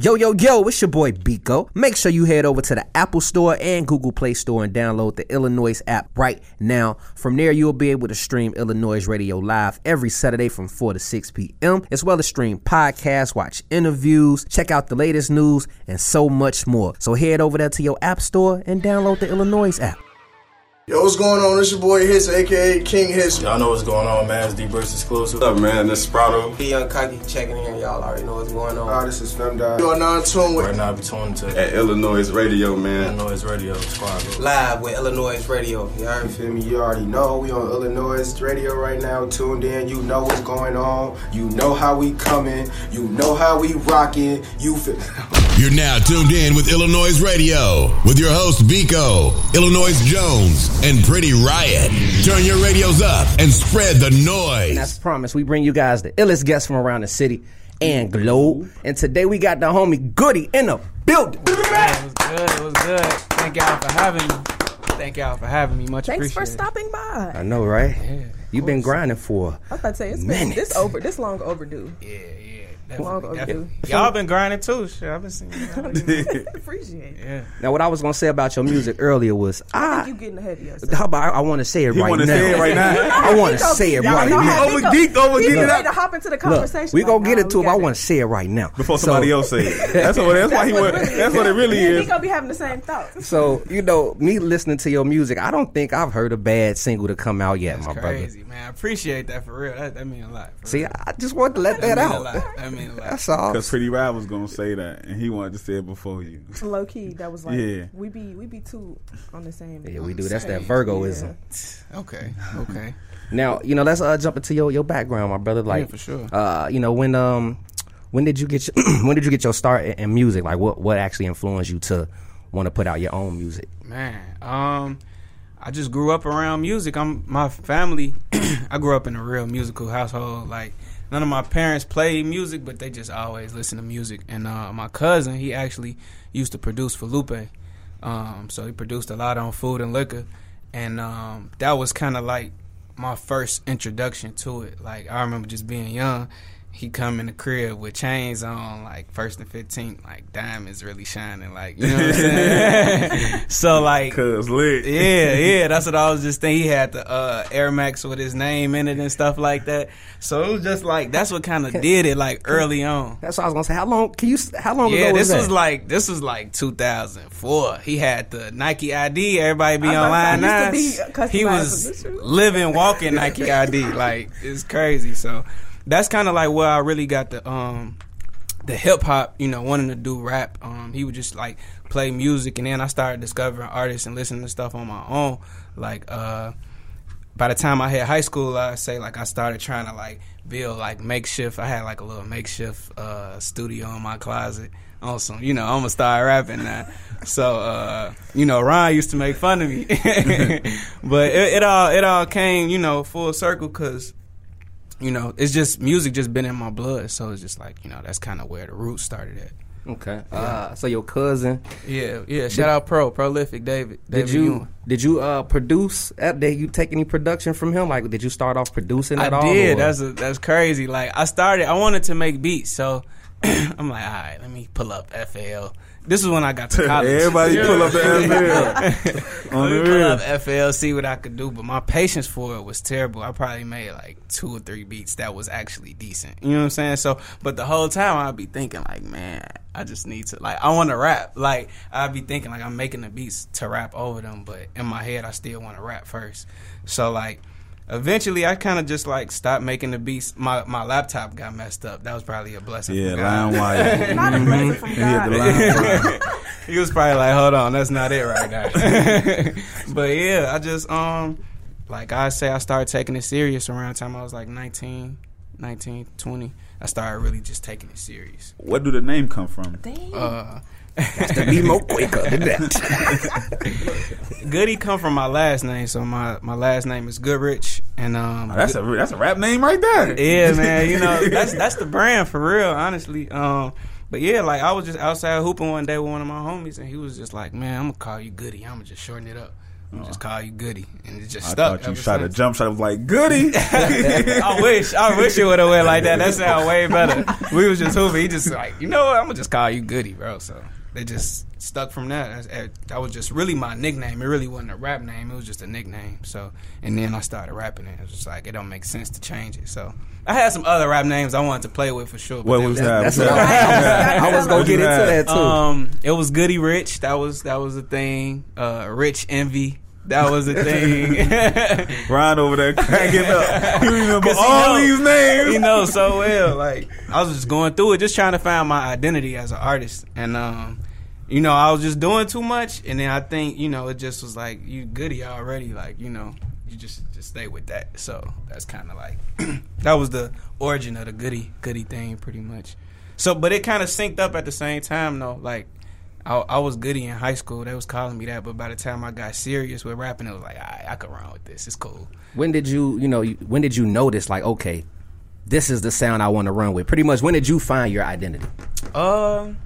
Yo, yo, yo, it's your boy Biko. Make sure you head over to the Apple Store and Google Play Store and download the Illanoize app right now. From there, you'll be able to stream Illanoize Radio live every Saturday from 4 to 6 p.m., as well as stream podcasts, watch interviews, check out the latest news, and so much more. So head over there to your App Store and download the Illanoize app. Yo, what's going on? It's your boy Hits, aka King Hits. Y'all know what's going on, man. It's D-Burst exclusive. What's up, man? This is Sprato. Be Young Kaki checking in. Y'all already know what's going on. Oh, this is Femdot. You are now in tune with Right now, be tuned to At Illanoize Radio, man. Illanoize Radio Squad. bro. Live with Illanoize Radio. You heard You feel me? You already know we on Illanoize radio right now. Tuned in. You know what's going on. You know how we coming. You know how we rocking. You feel. You're now tuned in with Illanoize Radio with your host Vico, Illanoize Jones, and Pretty Riot. Turn your radios up and spread the noise. And as promised, we bring you guys the illest guests from around the city and globe. And today we got the homie Goody in the building. It was good. It was good. Thank y'all for having me. Thank y'all for having me. Much Thanks for stopping by. I know, right? Yeah, You've been grinding for I was about to say it's been Minutes. this over this long overdue. Yeah, yeah. Long Definitely, Y'all been grinding too. Shit, I've been seeing. y'all. Appreciate it. yeah. Now, what I was gonna say about your music earlier was, I I, think you getting ahead of yourself. how about I, want to say it right wanna now. say it right now? I want to say it y'all right know now. how Over Vico- geek, over geek it ready to hop into the Look, conversation. we like, gonna get into we it. but I want to say it right now Before somebody else say it. That's what. That's why he it really That's what it really Me and is. Vico be having the same thoughts. So you know, me listening to your music, I don't think I've heard a bad single to come out yet, my brother. crazy, man. I appreciate that for real. That, that mean a lot. See. I just wanted to let that mean a out. Lot. That mean a lot. That's all. Because Pretty Rap was gonna say that, and he wanted to say it before you. Low key, that was like Yeah. we be we be two on the same. Yeah, we do. That's same- that Virgoism. Okay. Okay. Now, you know, let's uh, jump into your, your background, my brother. Like, for sure. Uh, you know, when um, when did you get your, when did you get your start in, in music? Like, what what actually influenced you to want to put out your own music? Man, um, I just grew up around music. I'm my family. I grew up in a real musical household. Like none of my parents played music, but they just always listen to music. And uh, my cousin, he actually used to produce for Lupe. Um, so he produced a lot on food and liquor, and um, that was kind of like my first introduction to it. Like I remember just being young. He come in the crib with chains on, like first and fifteenth, like diamonds really shining, like you know what I'm saying. so like Cause lit. yeah, yeah, that's what I was just thinking. He had the uh, Air Max with his name in it and stuff like that. So it was just like that's what kind of did it like early on. That's what I was gonna say. How long can you? s- How long Yeah, ago this was was like this was like 2004. He had the Nike ID. Everybody be I was online now. about to say, used to be customized He was living, walking Nike ID. Like it's crazy. So that's kind of like where I really got the um the hip hop, you know, wanting to do rap. Um, he would just like play music, and then I started discovering artists and listening to stuff on my own. Like, uh, by the time I hit high school, I say like I started trying to like build like makeshift. I had like a little makeshift uh, studio in my closet. Some, you know, I'm gonna start rapping now. So, uh, you know, Ron used to make fun of me, but it, it all it all came, you know, full circle because you know, it's just music just been in my blood. So it's just like, you know, that's kind of where the roots started at. okay. Uh, so your cousin, Yeah, yeah. Shout out Pro, Prolific David. did you Ewan. did you uh produce? uh, Did you take any production from him? Like, did you start off producing at I all? did. or- That's a, that's crazy. Like I started. I wanted to make beats, so I'm like, all right, let me pull up FL. This is when I got to college. Everybody pull up the FL. On the pull real. up FL, see what I could do. But my patience for it was terrible. I probably made like two or three beats that was actually decent. You know what I'm saying? So, but the whole time I'd be thinking like, man, I just need to like, I want to rap. Like I'd be thinking like I'm making the beats to rap over them, but in my head I still want to rap first. So like. Eventually, I kind of just like stopped making the beats. My my laptop got messed up. That was probably a blessing. Yeah, from God. line wire. Not a blessing from He had God. the he was probably like, "Hold on, that's not it right now." but yeah, I just um, like I say, I started taking it serious around the time I was like 19, 19, 20. I started really just taking it serious. What do the name come from? Uh, be more quicker than that. Goody come from my last name, so my my last name is Goodrich, and um, Oh, that's a that's a rap name right there. yeah, man. You know, that's that's the brand for real, honestly. Um, but yeah, like I was just outside hooping one day with one of my homies, and he was just like, "Man, I'm gonna call you Goody. I'm gonna just shorten it up." I'm just call you Goody, and it just I stuck. thought you shot a jump shot. I was like, goody. I wish, I wish it would have went like that. That sound way better. We was just hooping. He just like, you know what? I'm gonna just call you Goody, bro. So they just stuck from that. That's- eh, That was just really my nickname. It really wasn't a rap name. It was just a nickname. So and then I started rapping it. It was just like it don't make sense to change it. So I had some other rap names I wanted to play with for sure. What was was- that? That's what I, that? I was gonna get into that too. Um, it was Goody Rich. That was that was a thing. Uh, Rich Envy. That was a thing. Brian over there cracking up. He remember 'Cause he all know- these names. he knows so well. Like I was just going through it, just trying to find my identity as an artist, and um, you know, I was just doing too much, and then I think you know, it just was like you goody already, like you know, you just just stay with that. So that's kind of like that was the origin of the goody goody thing, pretty much. So, but it kind of synced up at the same time, though. Like I, I was goody in high school; they was calling me that, but by the time I got serious with rapping, it was like, I, I could run with this. It's cool. when did you, you know, you- when did you notice like, okay, this is the sound I want to run with? Pretty much, when did you find your identity? Um,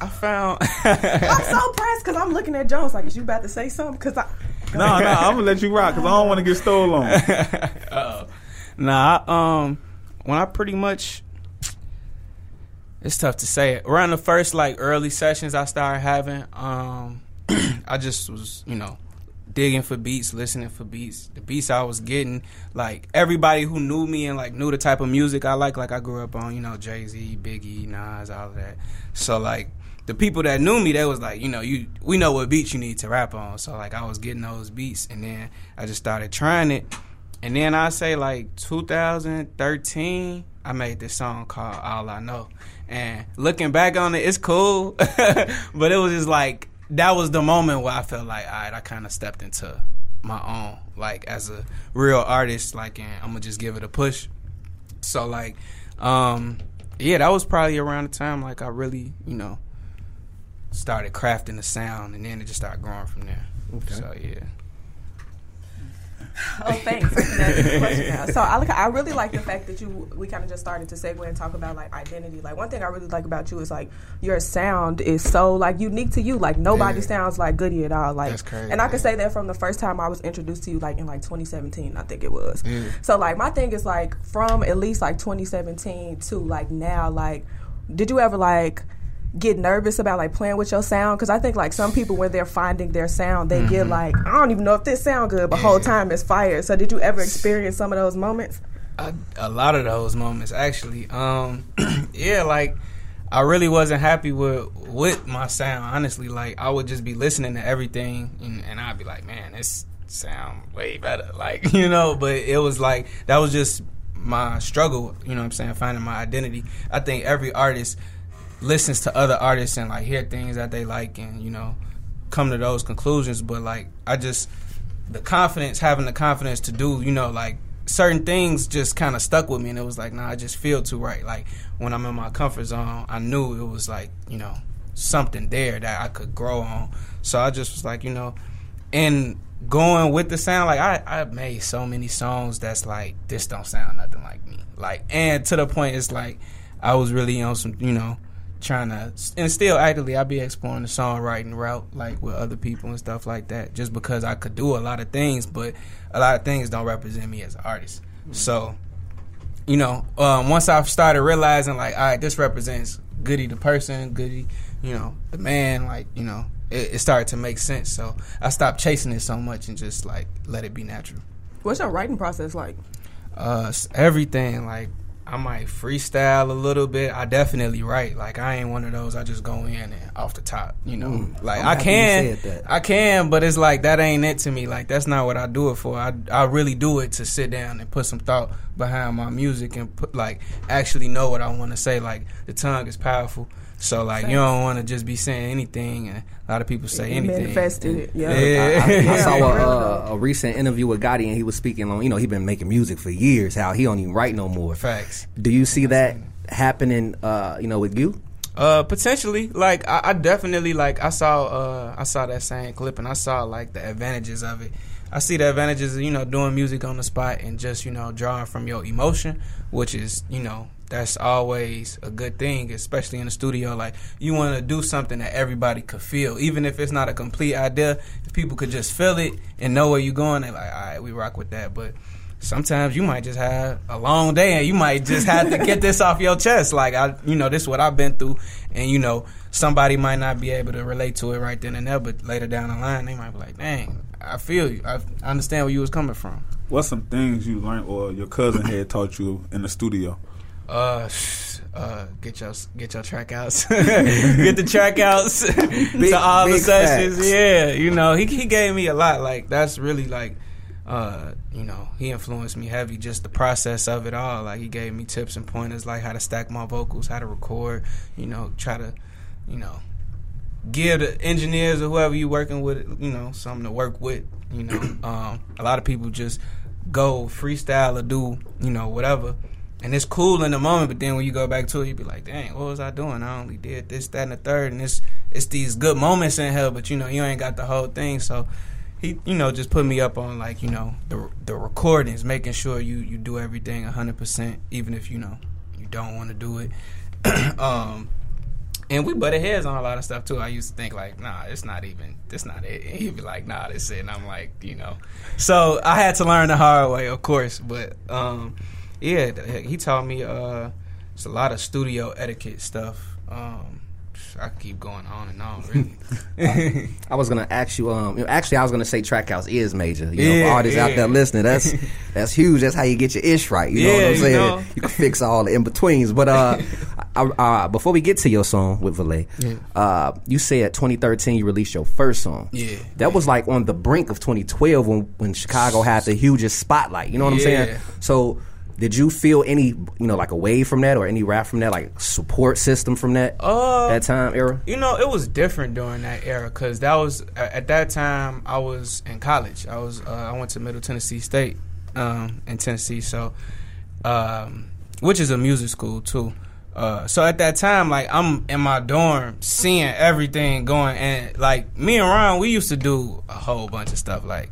I found. I'm so pressed because I'm looking at Jones like, is you about to say something? Because I. No, no, I'm gonna let you rock because I don't want to get stolen. Uh, nah, I, um, when I pretty much, it's tough to say it. Around the first like early sessions I started having, um, I just was, you know, digging for beats, listening for beats. The beats I was getting, like everybody who knew me and like knew the type of music I like, like I grew up on, you know, Jay Z, Biggie, Nas, all of that. So like the people that knew me, they was like, you know, you we know what beats you need to rap on. So like I was getting those beats, and then I just started trying it. And then I say like 2013, I made this song called All I Know. And looking back on it, it's cool, but it was just like that was the moment where I felt like, all right, I kind of stepped into my own, like as a real artist, like, and I'm gonna just give it a push. So like, um, yeah, that was probably around the time like I really, you know, started crafting the sound, and then it just started growing from there. So yeah. Oh, thanks. I can answer question now. So I, like, I really like the fact that you we kind of just started to segue and talk about like identity. Like one thing I really like about you is like your sound is so like unique to you. Like nobody Yeah. sounds like Goody at all. Like, That's crazy. and I can say that from the first time I was introduced to you, like in like 2017, I think it was. So like my thing is like from at least like 2017 to like now, like did you ever like get nervous about like playing with your sound because i think like some people when they're finding their sound they get like i don't even know if this sound good but whole time it's fire so did you ever experience some of those moments a, a lot of those moments actually. Um, yeah, like I really wasn't happy with with my sound. Honestly, like I would just be listening to everything, and, and I'd be like, man, this sound way better. Like you know, but it was like that was just my struggle. You know what I'm saying? Finding my identity. I think every artist listens to other artists and like hear things that they like, and you know, come to those conclusions. But like I just the confidence, having the confidence to do, you know, like certain things just kind of stuck with me, and it was like, nah, I just feel too right. Like when I'm in my comfort zone, I knew it was like, you know, something there that I could grow on. So I just was like, you know, and going with the sound, like I I made so many songs that's like this don't sound nothing like me, like, and to the point it's like I was really on some, you know trying to and still actively I be exploring the songwriting route like with other people and stuff like that just because I could do a lot of things but a lot of things don't represent me as an artist. So you know um, once I've started realizing like all right this represents Goody the person Goody you know the man like you know it, it started to make sense. So I stopped chasing it so much and just like let it be natural. What's your writing process like? Uh everything like I might freestyle a little bit. I definitely write. Like I ain't one of those. I just go in and off the top, you know. Mm, like I can. I can, but it's like that ain't it to me. Like that's not what I do it for. I I really do it to sit down and put some thought behind my music and put like actually know what I want to say. Like the tongue is powerful. So like you don't want to just be saying anything, and a lot of people say You anything. manifested it, yeah. I, I- I saw a, a, a recent interview with Gotti, and he was speaking on, you know, he been making music for years. How he don't even write no more. Facts. Do you see that happening? Uh, you know, with you? Uh, potentially. Like I, I definitely like I saw uh I saw that same clip and I saw like the advantages of it. I see the advantages of, you know, doing music on the spot and just, you know, drawing from your emotion, which is, you know, that's always a good thing, especially in the studio. Like you want to do something that everybody could feel, even if it's not a complete idea. If people could just feel it and know where you're going, they're like, all right, we rock with that. But sometimes you might just have a long day and you might just have to get this off your chest. Like I, you know, this is what I've been through, and you know, somebody might not be able to relate to it right then and there, but later down the line, they might be like, dang, I feel you. I understand where you was coming from. What's some things you learned or your cousin had taught you in the studio? Uh, uh, get your get your track outs, get the track outs to all the sessions. facts. Yeah, you know, he he gave me a lot. Like that's really like, uh, you know, he influenced me heavy. Just the process of it all. Like he gave me tips and pointers, like how to stack my vocals, how to record. You know, try to, you know, give the engineers or whoever you're working with, you know, something to work with. You know, um, a lot of people just go freestyle or do, you know, whatever. And it's cool in the moment, but then when you go back to it, you be like, "Dang, what was I doing? I only did this, that, and the third, and it's it's these good moments in hell, but you know, you ain't got the whole thing." So he, you know, just put me up on like you know the the recordings, making sure you you do everything hundred percent, even if you know you don't want to do it. um, and we butted heads on a lot of stuff too. I used to think like, nah, it's not even, it's not it. And he'd be like, nah, this it. And I'm like, you know. So I had to learn the hard way, of course. But um, yeah, he taught me uh, it's a lot of studio etiquette stuff. Um, I keep going on and on, really. I was gonna ask you. Um, actually, I was gonna say track house is major. You know, Yeah, for artists out there listening, that's that's huge. That's how you get your ish right. You know what I'm you saying? know. You can fix all the in betweens. But uh, I, uh, before we get to your song with Valet, uh, you said 2013 you released your first song. Yeah. that was like on the brink of 2012 when when Chicago had the hugest spotlight. You know what I'm saying? So. Did you feel any, you know, like a wave from that, or any rap from that, like support system from that Uh, that time era? You know, it was different during that era because that was at that time I was in college. I was uh, I went to Middle Tennessee State um, in Tennessee, so um, which is a music school too. Uh, so at that time, like I'm in my dorm, seeing everything going, and like me and Ron, we used to do a whole bunch of stuff, like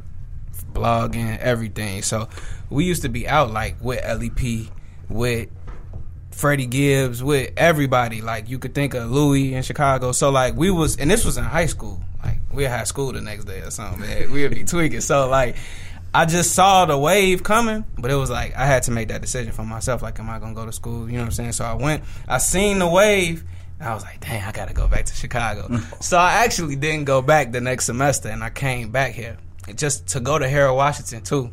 blogging, everything. So we used to be out like with LEP, with Freddie Gibbs, with everybody. Like you could think of Louis in Chicago. So like we was, and this was in high school. Like we had school the next day or something. Man. We'd be tweaking. So like. I just saw the wave coming, but it was like I had to make that decision for myself. Like, am I gonna go to school? You know what I'm saying? So I went. I seen the wave, and I was like, dang, I gotta go back to Chicago. so I actually didn't go back the next semester, and I came back here just to go to Harold Washington too.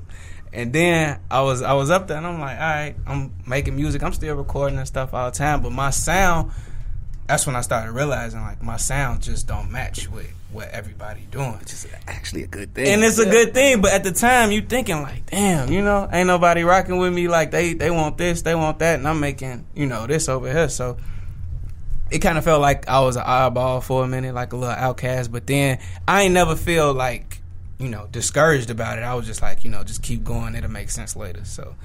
And then I was I was up there, and I'm like, all right, I'm making music. I'm still recording and stuff all the time, but my sound. That's when I started realizing like my sound just don't match with what everybody doing. Which is actually a good thing. And it's a good thing, but at the time you thinking like, damn, you know, ain't nobody rocking with me. Like they they want this, they want that, and I'm making you know this over here. So it kind of felt like I was an eyeball for a minute, like a little outcast. But then I ain't never feel like you know discouraged about it. I was just like, you know, just keep going. It'll make sense later. So.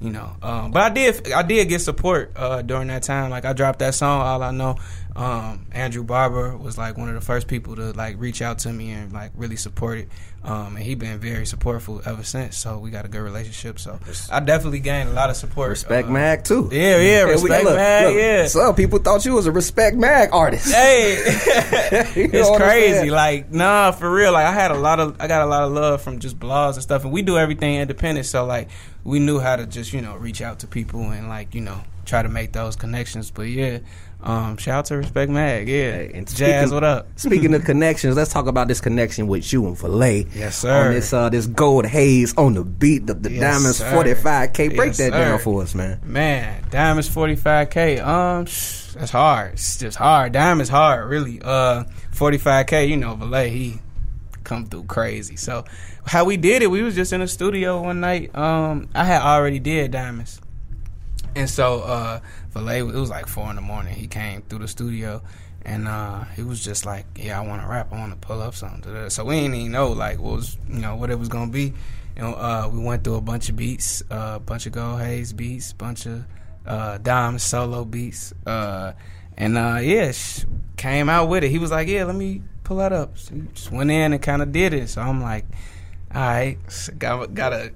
You know, um, but I did. I did get support uh, during that time. Like I dropped that song. All I know, um, Andrew Barber was like one of the first people to like reach out to me and like really support it. Um, and he been very supportful ever since. So we got a good relationship. So I definitely gained a lot of support. Respect uh, Mag too. Yeah, yeah, respect look, Mag. look, yeah, Some people thought you was a Respect Mag artist. hey, it's crazy. Like, nah, for real. Like, I had a lot of, I got a lot of love from just blogs and stuff, and we do everything independent. So, like, we knew how to just, you know, reach out to people and like, you know, try to make those connections. But yeah, um, shout out to Respect Mag. Yeah, Hey, and Jazz, speaking- what up? Speaking of connections, let's talk about this connection with you and Valet. Yes, sir. On this uh, this gold haze on the beat, the, the Yes, Diamonds sir. 45K. Break Yes, that down sir. for us, man. Man, Diamonds 45K. Um, that's hard. It's just hard. Diamonds hard, really. Uh, 45K, you know, Valet, he come through crazy. So, how we did it, we was just in the studio one night. Um, I had already did Diamonds. And so, uh, Valet, it was like four in the morning. He came through the studio and, uh, he was just like, yeah, I want to rap. I want to pull up something. So we didn't even know, like, what was, you know, what it was going to be. Know, uh, we went through a bunch of beats, a uh, bunch of Gold Haze beats, bunch of, uh, Dime solo beats. Uh, and, uh, yeah, came out with it. He was like, yeah, let me pull that up. So we just went in and kind of did it. So I'm like, all right, got, got a,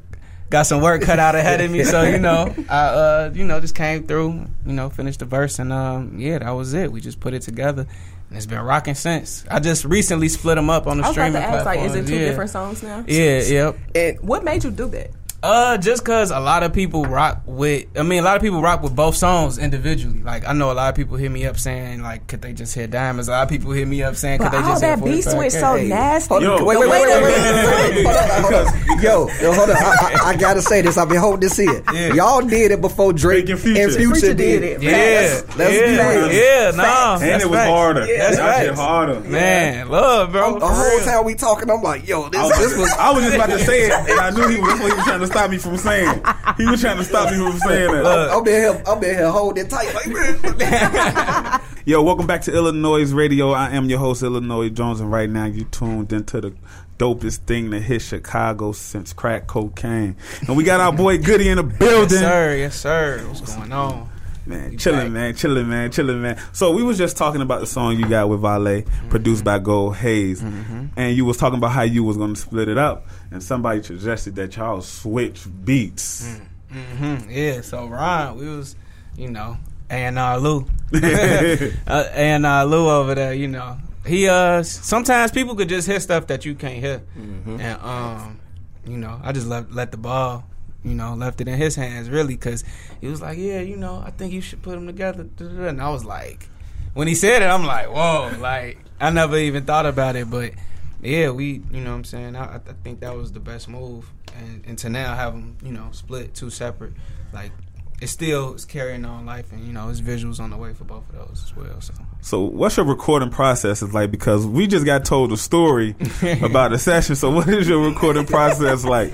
got some work cut out ahead of me. So you know, I uh, you know just came through. You know, finished the verse, and um, yeah, that was it. We just put it together. And it's been rocking since. I just recently split them up on the I was about to ask, like, is it two yeah. different songs now? Yeah, yep. And What made you do that? Uh, just cause a lot of people rock with. I mean, a lot of people rock with both songs individually. Like, I know a lot of people hit me up saying, like, could they just hear diamonds? A lot of people hit me up saying, could But they all just hear that beat 45K? switch so nasty. Yo. wait, wait, wait, wait, wait, wait, wait, hold on. Yo, yo, hold on. I, I, I gotta say this. I've been holding this in. Yeah. Y'all did it before Drake, Drake and Future. and Future, Future did did it. it. Yeah, That's, that's yeah, facts. yeah, no, And that's it was facts. harder. That's that shit harder. Man, love, bro. The whole time we talking, I'm like, yo, this, I was, this was. I was just about to say it, and I knew he was, he was trying to stop me from saying. He was trying to stop me from saying that. I'm in here, I'm in here holding tight. Like, Yo, welcome back to Illanoize Radio. I am your host, Illanoize Jones, and right now you tuned into the dopest thing to hit Chicago since crack cocaine. And we got our boy Goody in the Yes, building. sir. Yes, sir. What's going on? Man, chilling, man, chilling, man, chilling, man. So we was just talking about the song you got with Valet, produced by Gold Haze, and you was talking about how you was going to split it up, and somebody suggested that y'all switch beats. Mm-hmm. Yeah. So Ron, we was, you know, and uh, Lou, uh, and uh, Lou over there, you know, he uh sometimes people could just hit stuff that you can't hear, and um, you know, I just let let the ball. You know, left it in his hands really, because he was like, "Yeah, you know, I think you should put them together." And I was like, when he said it, I'm like, "Whoa!" Like I never even thought about it, but yeah, we, you know, what I'm saying, I, I think that was the best move, and, and to now have them, you know, split two separate, like it still is carrying on life, and you know, it's visuals on the way for both of those as well. So So, what's your recording process is like? Because we just got told a story about a session. So, what is your recording process like?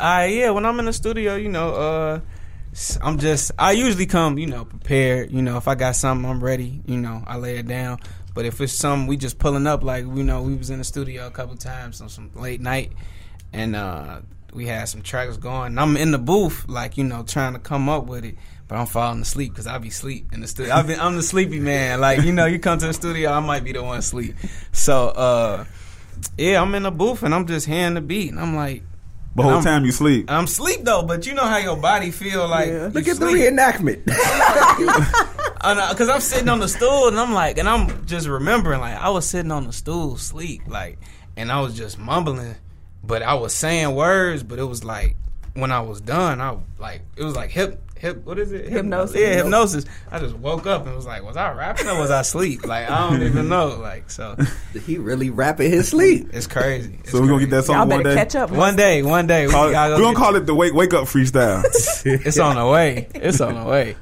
Uh yeah, when I'm in the studio, you know, uh I'm just I usually come, you know, prepared. You know, if I got something I'm ready, you know, I lay it down. But if it's something we just pulling up, like you know, we was in the studio a couple times on some late night and uh we had some tracks going. I'm in the booth, like, you know, trying to come up with it. But I'm falling asleep because I be sleep in the studio. I've been, I'm the sleepy man. Like, you know, you come to the studio, I might be the one asleep. So, uh, yeah, I'm in the booth and I'm just hearing the beat. And I'm like, The whole I'm- time you sleep. I'm sleep though, but you know how your body feel like. you Look at the reenactment. Because I'm sitting on the stool and I'm like, and I'm just remembering like I was sitting on the stool, sleep, like, and I was just mumbling, but I was saying words, but it was like when I was done, I like it was like hip. Hip, what is it? Hypnosis. Yeah, hypnosis. I just woke up and was like, was I rapping or was I asleep? Like, I don't even know. Like, so he really rapping his sleep. it's crazy. It's So, we're going to get that crazy. song Y'all one better day. catch up. One day, one day. We Call it- gotta we're going to get- call it the Wake, wake Up Freestyle. It's on the way. It's on the way.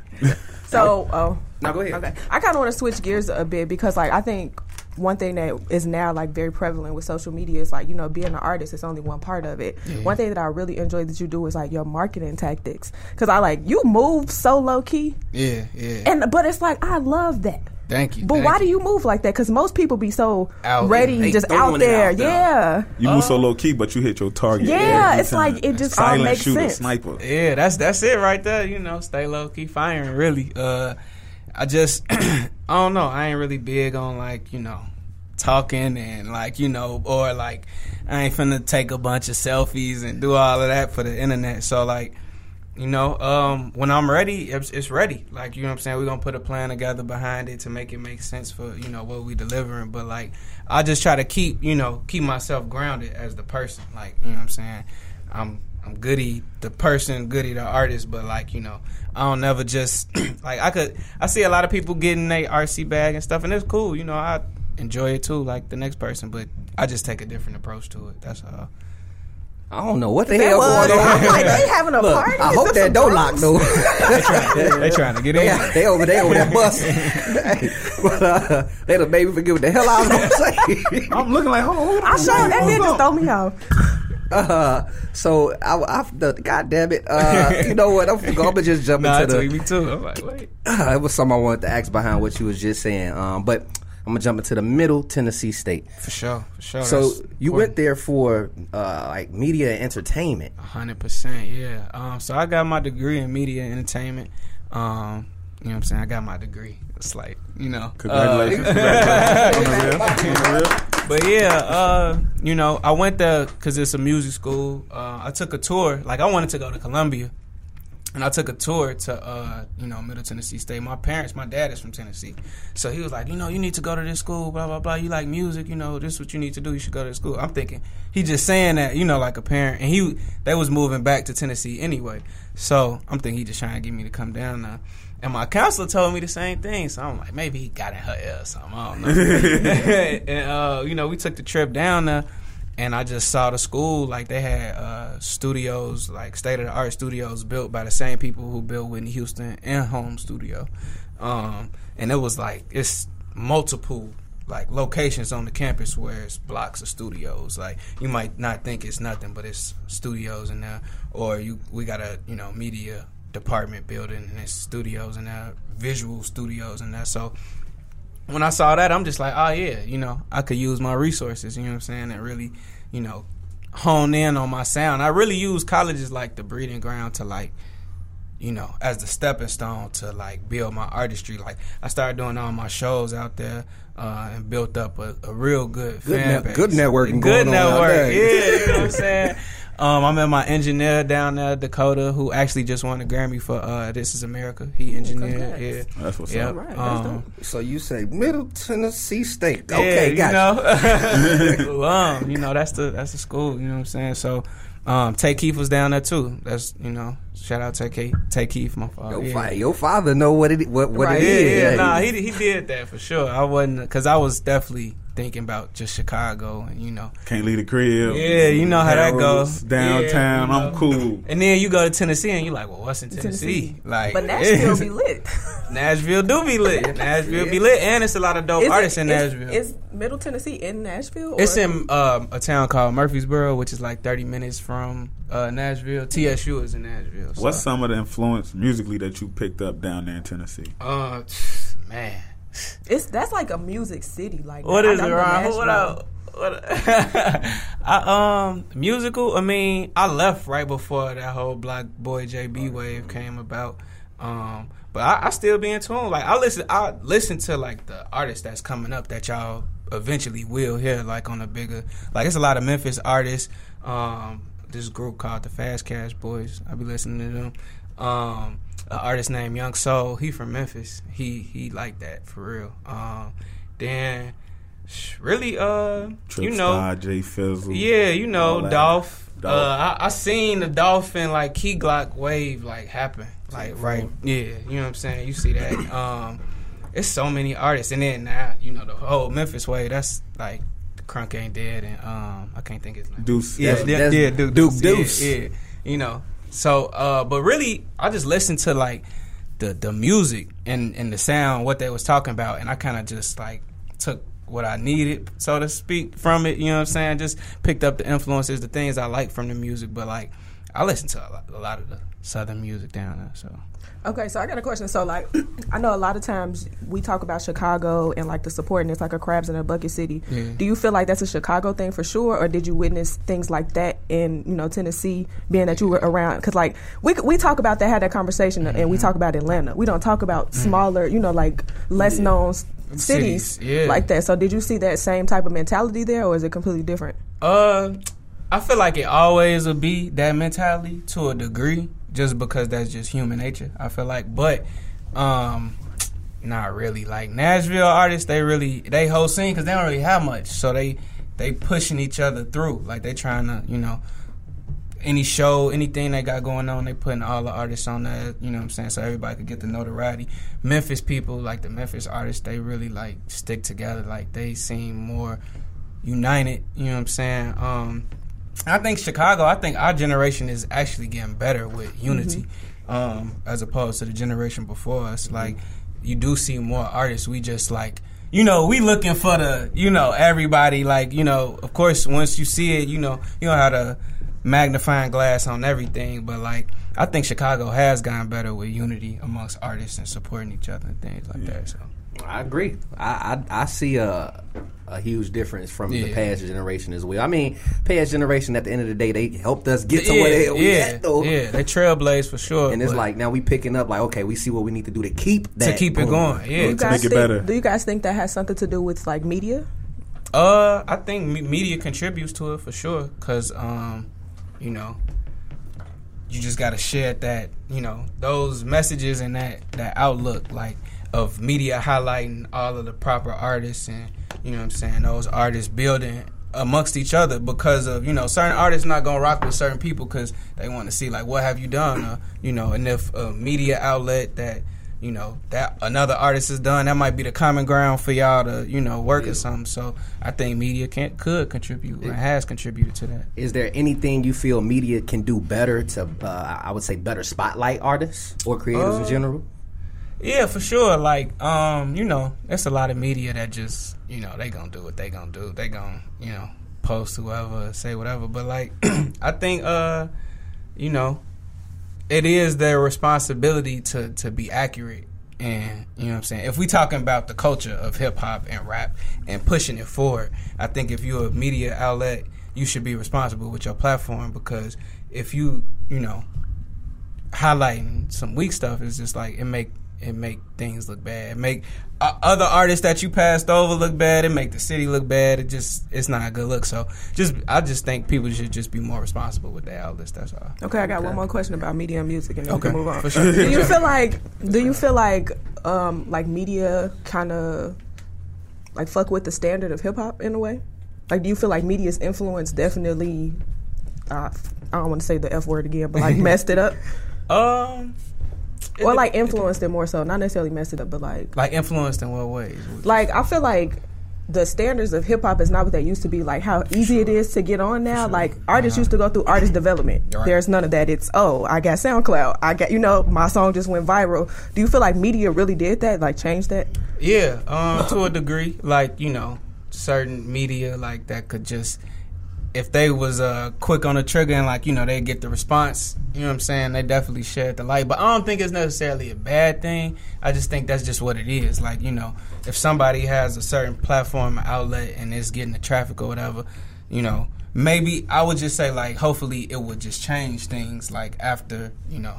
So, oh, Now go ahead. okay. I kind of want to switch gears a bit because, like, I think one thing that is now like very prevalent with social media is like you know being an artist is only one part of it. One thing that I really enjoy that you do is like your marketing tactics because I like you move so low key Yeah, yeah. and but it's like I love that. Thank you. But thank why you. do you move like that? Because most people be so Out. ready, They just out there. out yeah, You move so low key, but you hit your target. Yeah, every it's like it just all makes shooter, sense. sniper. Yeah, that's that's it right there. You know, stay low, keep firing. Really, uh, I just I don't know. I ain't really big on like you know talking and like you know or like I ain't finna take a bunch of selfies and do all of that for the internet. So like. You know, um, when I'm ready, it's, it's ready. Like, you know what I'm saying? We're to put a plan together behind it to make it make sense for, you know, what we delivering. But, like, I just try to keep, you know, keep myself grounded as the person. Like, you know what I'm saying? I'm I'm Goody the person, Goody the artist, but like you know, I don't never just like I could. I see a lot of people getting their RC bag and stuff, and it's cool. You know, I enjoy it too, like the next person, but I just take a different approach to it. That's all. I don't know what the that hell was. going on. I'm like they having a Look, party. I Is hope that a door Bronx? locked though. they trying to get they, in. they over there over there busting. but uh, they done made me forget what the hell I was gonna say. I'm looking like, hold on. I sure hold that on, did just throw me off. Uh, so I, I the, God damn it. Uh, you know what? I'm, gonna just jump Nah, into the. me too. I'm like, wait. it was something I wanted to ask behind what you was just saying. Um, but I'm gonna jump into the Middle Tennessee State. For sure, for sure. So That's you went there for uh, like media and entertainment. hundred percent, yeah. Um, so I got my degree in media and entertainment. Um, you know what I'm saying? I got my degree. It's like, you know, uh, Congratulations. Congratulations. On the real. On the real. but yeah, uh, you know, I went there because it's a music school. Uh, I took a tour. Like I wanted to go to Columbia, and I took a tour to uh, you know Middle Tennessee State. My parents, my dad is from Tennessee, so he was like, you know, you need to go to this school. Blah blah blah. You like music, you know, this is what you need to do. You should go to this school. I'm thinking he just saying that, you know, like a parent, and he they was moving back to Tennessee anyway. So I'm thinking he just trying to get me to come down now. And my counselor told me the same thing, so I'm like, maybe he got in her ear or something. I don't know. and uh, you know, we took the trip down there, and I just saw the school like they had uh, studios, like state of the art studios built by the same people who built Whitney Houston and Home Studio. Um, and it was like it's multiple like locations on the campus where it's blocks of studios. Like you might not think it's nothing, but it's studios in there. Or you we got a you know media department building and it's studios and there, visual studios and that. So when I saw that, I'm just like, oh yeah, you know, I could use my resources. You know what I'm saying? And really, you know, hone in on my sound. I really use college as like the breeding ground to like you know, as the stepping stone to like build my artistry. Like I started doing all my shows out there uh, and built up a, a real good, Good fan net- base. good networking Good going on out network, yeah. You know what I'm saying? Um, I met my engineer down there, Dakota, who actually just won a Grammy for uh, "This Is America." He engineered, yeah. That's what's Yep. up. Right, that's Um, So you say Middle Tennessee State. yeah, Okay, you gotcha. know, um, you know that's the that's the school. You know what I'm saying? So, um, Tay Keith was down there too. That's you know, shout out Tay Keith, Tay Keith, my father. Your, yeah. fa- your father know what it what what Right. it Yeah, is. yeah, nah, he he did that for sure. I wasn't because I was definitely thinking about just Chicago and you know, Can't leave the crib. Yeah, you know how that goes. Downtown, Yeah, you I'm cool. and then you go to Tennessee and you're like, well, what's in Tennessee? Like, but Nashville be lit. Nashville do be lit. Nashville be lit, and it's a lot of dope Is it- artists in is- Nashville. Is Middle Tennessee in Nashville? It's in um, a town called Murfreesboro, which is like 30 minutes from uh, Nashville. TSU is in Nashville. So. What's some of the influence musically that you picked up down there in Tennessee? Uh, man. It's that's like a music city. Like What I- it, Ron? What up? I, um, musical. I mean, I left right before that whole Black Boy JB wave came about. Um, but I, I still be in tune. Like I listen, I listen to like the artists that's coming up that y'all eventually will hear. Like on a bigger, like it's a lot of Memphis artists. Um, this group called the Fast Cash Boys. I be listening to them. Um, an artist named Young Soul. He from Memphis. He he like that for real. Um, then really, uh, Trip you know, Star, J Fizzle. yeah, you know. Dolph. Dolph. Uh, I, I seen the Dolphin like Key Glock wave like happen, like right, yeah, you know what I'm saying. You see that? Um, it's so many artists, and then now you know the whole Memphis way That's like Crunk ain't dead, and um, I can't think his name. Deuce. Yeah, That's- yeah, that's yeah, Duke, Duke Deuce. Deuce. Yeah, yeah, you know. So, uh, but really, I just listened to like the the music and and the sound, what they was talking about, and I kind of just like took what I needed, so to speak, from it. You know what I'm saying? Just picked up the influences, the things I like from the music, but like I listen to a lot, a lot of the southern music down there. So Okay, so I got a question. So, like, I know a lot of times we talk about Chicago and like the support, and it's like a crabs in a bucket city. Yeah. Do you feel like that's a Chicago thing for sure, or did you witness things like that in you know Tennessee, being that you were around? Because like we we talk about that, had that conversation, and Mm-hmm. we talk about Atlanta. We don't talk about smaller, you know, like less known cities, Cities, yeah. like that. So, did you see that same type of mentality there, or is it completely different? Uh, I feel like it always will be that mentality to a degree, just because that's just human nature. I feel like, but um, not really. Like Nashville artists, they really they whole scene because they don't really have much, so they they pushing each other through. Like they trying to, you know. Any show, anything they got going on, they putting all the artists on there. You know what I'm saying? So everybody could get the notoriety. Memphis people, like the Memphis artists, they really like stick together. Like they seem more united. You know what I'm saying? Um, I think Chicago. I think our generation is actually getting better with unity, um, as opposed to the generation before us. Like you do see more artists. We just like. You know, we looking for the, you know, everybody like, you know, of course, once you see it, you know, you know how to magnifying glass on everything, but like, I think Chicago has gotten better with unity amongst artists and supporting each other and things like that. So, I agree. I, I I see a a huge difference from the past generation as well. I mean, past generation at the end of the day, they helped us get to where yeah, the hell we yeah, at though. yeah, they trailblazed for sure. And it's like now we picking up like okay, we see what we need to do to keep that to keep it going, yeah. Do you to guys make it think, better. Do you guys think that has something to do with like media? Uh, I think me- media contributes to it for sure, cause um, you know, you just gotta share that, you know, those messages and that that outlook like of media highlighting all of the proper artists and you know what I'm saying those artists building amongst each other because of you know certain artists not gonna rock with certain people because they want to see like what have you done? Uh, you know and if a media outlet that you know that another artist has done that might be the common ground for y'all to you know work or something. So I think media can could contribute and has contributed to that. Is there anything you feel media can do better to, uh, I would say, better spotlight artists or creators in Uh, general? Yeah, for sure. Like, um, you know, there's a lot of media that just, you know, they gonna do what they gonna do. They gonna, you know, post whoever, say whatever. But like, I think, uh, you know, it is their responsibility to to be accurate. And you know what I'm saying. If we talking about the culture of hip hop and rap and pushing it forward, I think if you're a media outlet, you should be responsible with your platform because if you, you know, highlighting some weak stuff is just like it make it make things look bad. It make uh, other artists that you passed over look bad. It make the city look bad. It just it's not a good look. So just I just think people should just be more responsible with their outlets. That's all. Okay, I got one more question about media and music, and then Okay, we can move on. for sure. do you feel like do you feel like um, like media kind of like fuck with the standard of hip hop in a way? Like, do you feel like media's influence definitely? Uh, I don't want to say the f word again, but like messed it up, Um, or like influenced it more so, not necessarily messed it up, but like like influenced in what ways? like I feel like the standards of hip hop is not what they used to be. Like how easy it is to get on now. Like artists used to go through artist development. Right. There's none of that. It's oh, I got SoundCloud. I got you know my song just went viral. Do you feel like media really did that? Like changed that? Yeah, um, to a degree. Like you know, certain media like that could just, if they was uh quick on the trigger and like you know they get the response. You know what I'm saying? They definitely shed the light. But I don't think it's necessarily a bad thing. I just think that's just what it is. Like you know, if somebody has a certain platform outlet and it's getting the traffic or whatever, you know. Maybe I would just say like hopefully it would just change things like after, you know,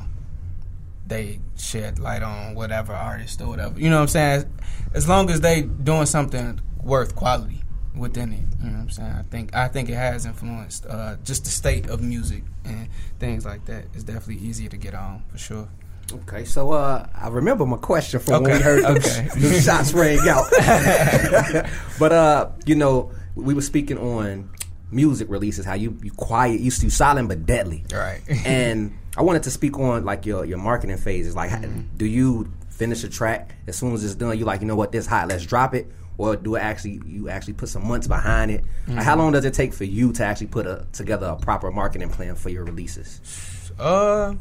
they shed light on whatever artist or whatever. You know what I'm saying? As long as they doing something worth quality within it. You know what I'm saying? I think I think it has influenced uh, just the state of music and things like that. It's definitely easier to get on for sure. Okay, so uh, I remember my question from when we heard okay. them shots rang out. but uh, you know, we were speaking on music releases, how you you quiet, you you silent but deadly, Right. and I wanted to speak on like your your marketing phases. Like, Mm-hmm. do you finish a track as soon as it's done? You like, you know what, this hot, let's drop it. Or do it actually you actually put some months behind it? Mm-hmm. how long does it take for you to actually put a, together a proper marketing plan for your releases? Uh,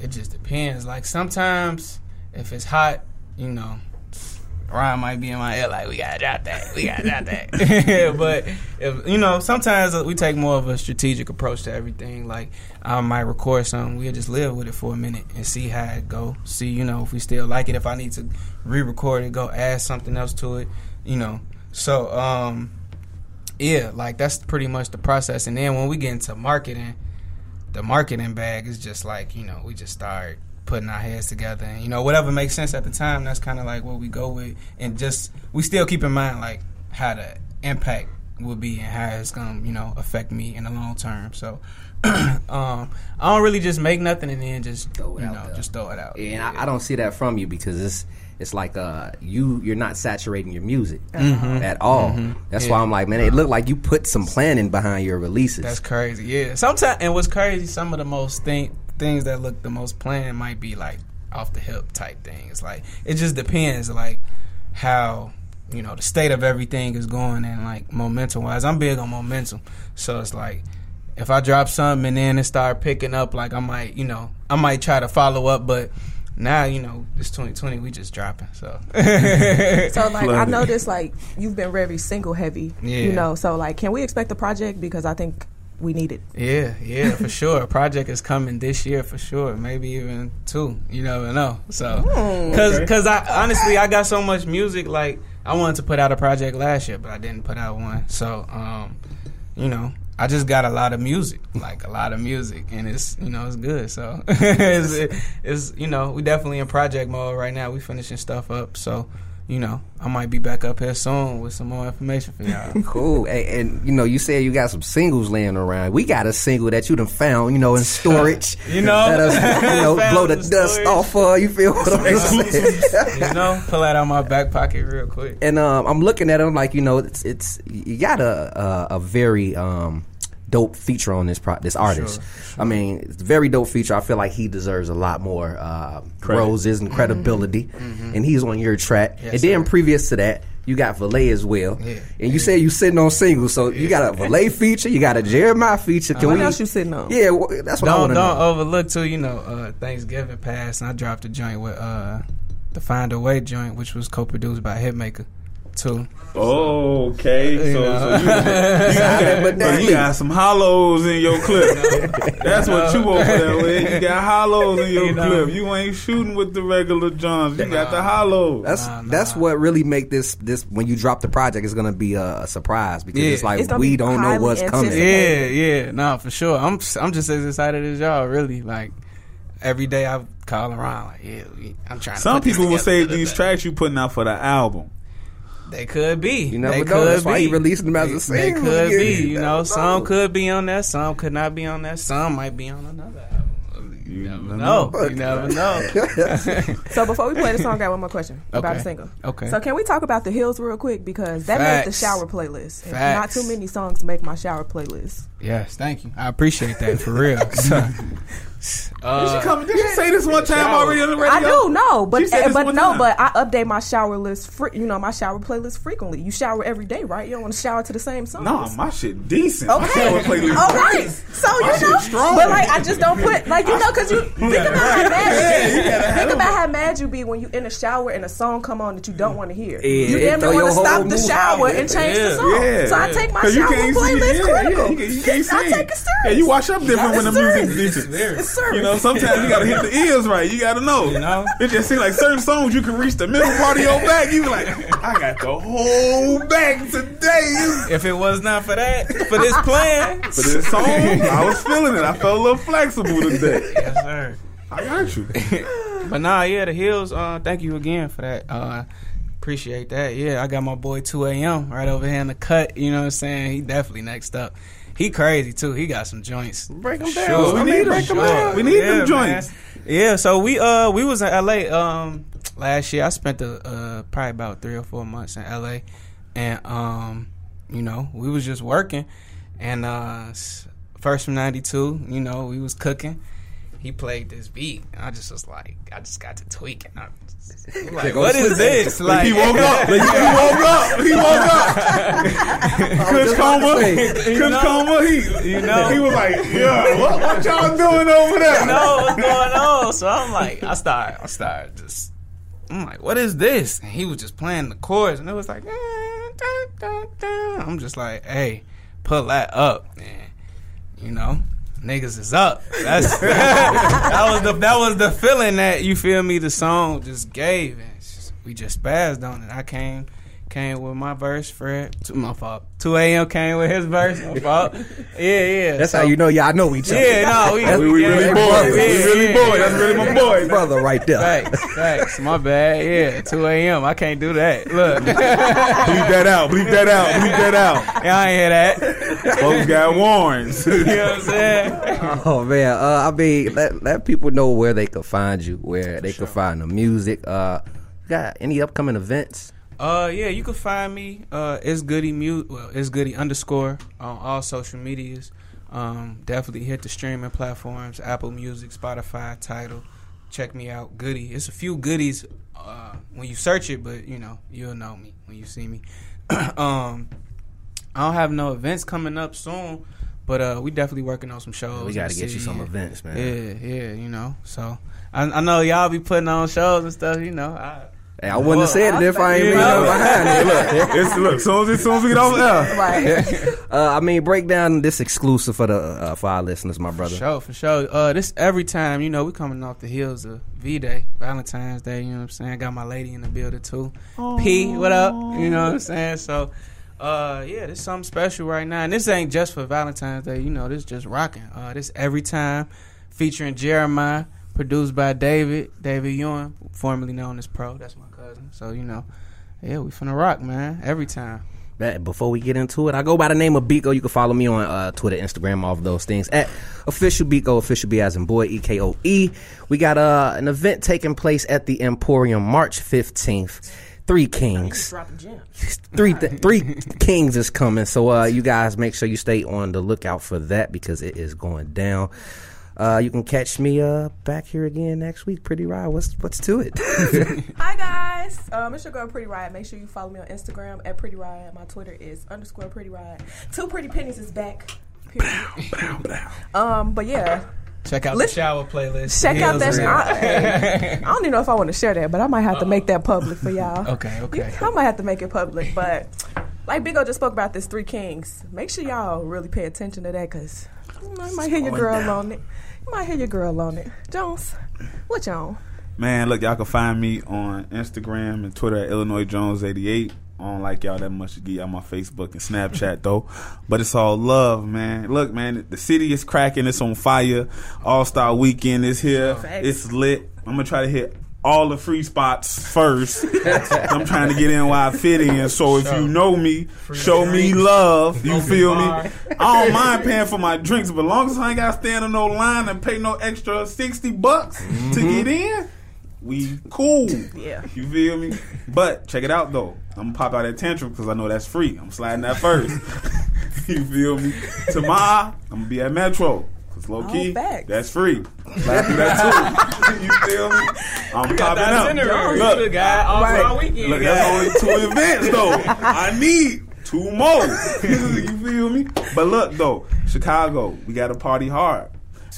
it just depends. Like sometimes, if it's hot, you know, Ryan might be in my head like, "We gotta drop that. We gotta drop that." but if you know, sometimes we take more of a strategic approach to everything. Like I might record something, we'll just live with it for a minute and see how it go. See, you know, if we still like it. If I need to re-record it, go add something else to it. You know, so um, yeah, like that's pretty much the process. And then when we get into marketing the marketing bag is just like you know we just start putting our heads together. And you know whatever makes sense at the time that's kind of like what we go with. And just we still keep in mind like how the impact will be and how it's gonna you know affect me in the long term. So um i don't really just make nothing and then just Throw it you out know just throw it out. Yeah, And I, I don't see that from you because it's it's like uh you you're not saturating your music at all. That's why I'm like, man, it looked like you put some planning behind your releases. That's crazy. Yeah. Sometimes and what's crazy, some of the most thing, things that look the most planned might be like off the hip type things. Like it just depends like how you know the state of everything is going and like momentum wise. I'm big on momentum, so it's like if I drop something and then it start picking up, like I might you know I might try to follow up, but. Now you know it's 2020. We just dropping, so So like I Flooded. noticed like you've been very single heavy. yeah. You know, so like can we expect a project because I think we need it. Yeah, yeah, for sure. A project is coming this year for sure. Maybe even two. You never know. So, cause, cause I honestly I got so much music. Like I wanted to put out a project last year, but I didn't put out one. So, um, you know, I just got a lot of music, like a lot of music, and it's you know it's good. So it's, it's you know we definitely in project mode right now. We finishing stuff up. So, you know, I might be back up here soon with some more information for y'all. Cool. And, and you know, you said you got some singles laying around. We got a single that you done found, you know, in storage. You know? Let us, you know, blow the in dust off of. You feel what I'm saying? you know, pull that out my back pocket real quick. and um, I'm looking at him like you know, it's it's you got a a, a very um dope feature on this pro- this artist. I mean, it's a very dope feature. I feel like he deserves a lot more uh, roses and credibility, and he's on your track. Yes, and then sir. previous to that. You got Valet as well, Yeah. and you said you sitting on singles, so you got a Valet feature, you got a Jeremiah feature. Can What we? else you sitting on? Yeah, well, that's what I Don't want to don't know. overlook too. You know, uh, Thanksgiving passed, and I dropped a joint with uh, the Find a Way joint, which was co-produced by Hitmaker too. Okay, so, You so know. you, you, got, But so you got some hollows in your clip. That's what you over there with. You got hollows in your You know. clip. You ain't shooting with the regular Johns. You got the hollows. That's Nah, that's what really make this this when you drop the project it's gonna be a, a surprise because Yeah. it's like It's we be don't know what's coming. Yeah, yeah, no, for sure. I'm I'm just as excited as y'all. Really, like every day I call around, like yeah, I'm trying. to Some people will together. save these tracks you putting out for the album. They could be. You never they know. Could That's be. why he releasing them as a single. They could Yeah, be. you You know, know. some could be on that. Some could not be on that. Some might be on another. album. You never know. You never know. So before we play the song, I got one more question about a single. Okay. So can we talk about the hills real quick because that made the shower playlist. Facts. Not too many songs make my shower playlist. Yes, thank you. I appreciate that for real. So, uh, Did you come? Did you say this one time shower. already on the radio? I do know, but She said this but one no, time. but I update my shower list. Fre- you know, my shower playlist frequently. You shower every day, right? You don't want to shower to the same song. No, my shit decent. My Okay. shower playlist All great. So My you shit know, strong. but like I just don't put like you know because you think about how mad you be. Think about how mad you be when you in the shower and a song come on that you don't want to hear. Yeah, you it damn throw near want to stop the shower off. and change the song. Yeah. So I take my shower can't see- playlist critical. yeah, you, can- you can't I take it serious. Yeah, you wash up different when the It's serious. music's decent. It's serious. You know, sometimes you gotta hit the ears right. You gotta know. You know? It just seems like certain songs you can reach the middle part of your back. You like, I got the whole back today. if it was not for that, for this plan, For this song, I was feeling it. I felt a little flexible today. yes, sir. I got you. But nah, yeah, the hills. Uh, thank you again for that. Uh, appreciate that. Yeah, I got my boy 2 a.m. right over here in the cut. You know what I'm saying? He definitely next up. He crazy too. He got some joints. Break them down. Sure. We need 'em. Break 'em down. We need them man. joints. Yeah, so we uh we was in LA um last year. I spent a, uh probably about three or four months in LA, and um you know we was just working, and uh first from '92, you know we was cooking. He played this beat. And I just was like, I just got to tweaking. I was like, what is this? Like Like he woke up. Like he woke up. He woke up. Kush Coma. Kush Coma. He, You know? he was like, yeah. What, what y'all doing over there? know what's going on. So I'm like, I started, I started just, I'm like, what is this? And he was just playing the chords, and it was like, "Eh, dun, dun, dun." I'm just like, hey, pull that up, man. You know, niggas is up. That's that was the that was the feeling that you feel me. The song just gave, and just- we just spazzed on it. I came. Came with my verse, Fred. To my fault. 2 a.m. came with his verse. My fault. Yeah, yeah. That's So- how you know y'all know each other. Yeah, no, we, We, we really yeah, boy. We yeah, really yeah, boy. That's really my boy. brother right there. Facts, facts. My bad. Yeah, 2 a.m. I can't do that. Look, Bleep that out. Bleep that out. Bleep that out. y'all ain't hear that. Folks got warrants. You know what I'm saying? Oh man, uh, I mean, let let people know where they could find you, where they could find the music. Uh, got any upcoming events? Uh, yeah, you can find me. Uh, it's goody mute. Well, it's goody underscore on all social medias. Um, definitely hit the streaming platforms: Apple Music, Spotify, Tidal. Check me out, Goody. It's a few goodies uh, when you search it, but you know you'll know me when you see me. um, I don't have no events coming up soon, but uh, we definitely working on some shows. We got to get you some events, man. Yeah, yeah, you know. So I, I know y'all be putting on shows and stuff. You know, I, Hey, I wouldn't have said it if I ain't You been know? behind it. Look, It's, look, soon as, soon as we get off there. Right. uh, I mean, break down this exclusive for the uh, for our listeners, my brother. For sure, for sure. Uh, this every time, you know, we coming off the heels of V Day, Valentine's Day. You know what I'm saying? I got my lady in the building too. P, what up? You know what I'm saying? So, uh, yeah, this is something special right now, and this ain't just for Valentine's Day. You know, this just rocking. Uh, this every time featuring Jeremiah, produced by David, David Ewing, formerly known as Pro. That's my cousin. So you know, Yeah, we finna rock, man. Every time. That- Before we get into it, I go by the name of Biko. You can follow me on uh, Twitter, Instagram, all of those things at official Biko, official B as in boy, E K O E. We got uh, an event taking place at the Emporium March fifteenth. Three Kings, Drop a gem. three th- three Kings is coming. So uh, you guys make sure you stay on the lookout for that because it is going down. Uh, you can catch me uh, back here again next week. Pretty Riot. What's what's to it? Hi guys, um, it's your girl Pretty Riot. Make sure you follow me on Instagram at Pretty Riot. My Twitter is underscore Pretty Riot. Two Pretty Pennies is back. Period. Um, but yeah, Check out Listen- the shower playlist. check out that. and- I, I don't even know if I want to share that, but I might have to make that public for y'all. Okay, okay. I might have to make it public, but like Big O just spoke about this Three Kings. Make sure y'all really pay attention to that because I might hear your girl on it. You might hear your girl on it. Jones, what you on? Man, look, y'all can find me on Instagram and Twitter at Illinois Jones 88. I don't like y'all that much to get y'all my Facebook and Snapchat though. But it's all love, man. Look, man, the city is cracking, it's on fire. All Star weekend is here. Facts. It's lit. I'm gonna try to hit all the free spots first. I'm trying to get in while I fit in. So if you know me, show me love. You feel me? I don't mind paying for my drinks, but long as I ain't got to stand in no line and pay no extra sixty bucks to get in, we cool. Yeah. You feel me? But check it out though. I'm gonna pop out at tantrum because I know that's free. I'm sliding that first. you feel me? Tomorrow I'm gonna be at Metro. Cause low Oh, key, facts. that's free. Slide through that too. you feel me? I'm popping up. Look, Look, guy, all, Right. all weekend. Look, that's only two events though. I need two more. you feel me? But look though, Chicago, we got to party hard,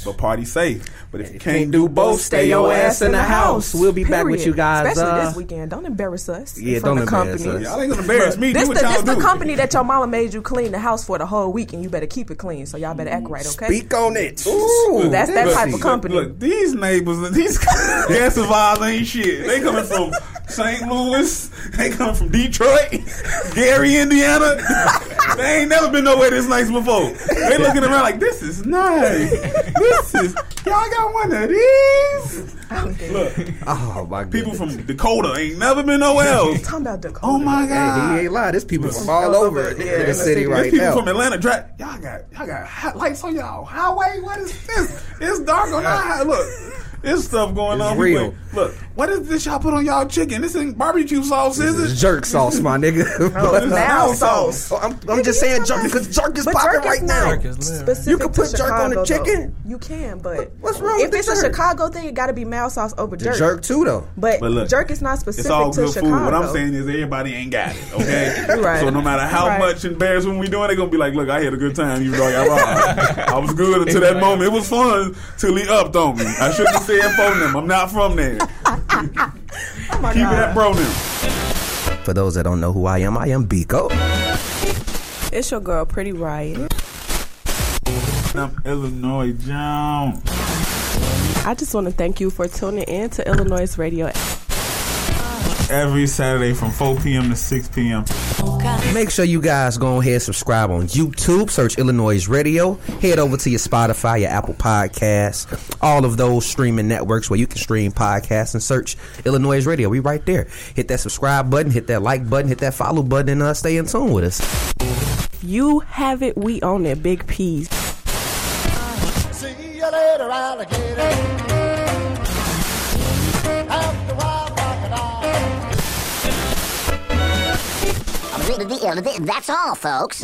but party safe. But if you can't do both, stay your ass in the house. We'll be back with you guys. Especially uh, this weekend. Don't embarrass us. Yeah, don't of embarrass company. us. Y'all ain't gonna embarrass me. This do the, this do. the company that your mama made you clean the house for the whole week, and you better keep it clean. So y'all better act right, okay? Speak on it. Ooh, That's that Look, type of look, company. Look, these neighbors, these gas survivors ain't shit. They coming from St. Louis. They coming from Detroit, Gary, Indiana. they ain't never been nowhere this nice before. They looking around like this is nice. This is y'all got one of these. Look, Oh my god. people from Dakota ain't never been nowhere else. Talking about Dakota. Oh my Hey, god. he ain't lying. There's people from all all over over, the, yeah, the city city. right There's people now. from Atlanta. Dra- y'all got y'all got hot lights on y'all highway. What is this? It's dark on our high. Look, there's stuff going It's on. real. People- Look, what is this y'all put on y'all chicken? This ain't barbecue sauce, This is it? jerk sauce, my nigga. this is now now sauce. sauce. I'm, I'm just saying jerk because jerk is But popping jerk is right now. not Jerk is lit. specific You can to put jerk on the chicken. though. You can, but what's wrong if with it's the a? Chicago thing, it got to be mild sauce over The jerk. jerk too, though. But, But look, jerk is not specific It's all to good Chicago. food. What I'm saying is everybody ain't got it, okay? Right. So no matter how Right. much embarrassment we doing, they gonna be like, look, I had a good time, even though I. I was good until that moment. It was fun till he upped on me. I shouldn't have said phone them. I'm not from there. Oh my Keep it at bro them. For those that don't know who I am, I am Biko. It's your girl, Pretty Riot. I'm Illinois Jones. I just want to thank you for tuning in to Illanoize Radio. Every Saturday from 4 p.m. to 6 p.m. Make sure you guys go ahead and subscribe on YouTube. Search Illanoize Radio. Head over to your Spotify, your Apple Podcasts, all of those streaming networks where you can stream podcasts and search Illanoize Radio. We right there. Hit that subscribe button, hit that like button, hit that follow button, and uh, stay in tune with us. You have it, we own it. Big P's. See you later, alligator. That's all, folks.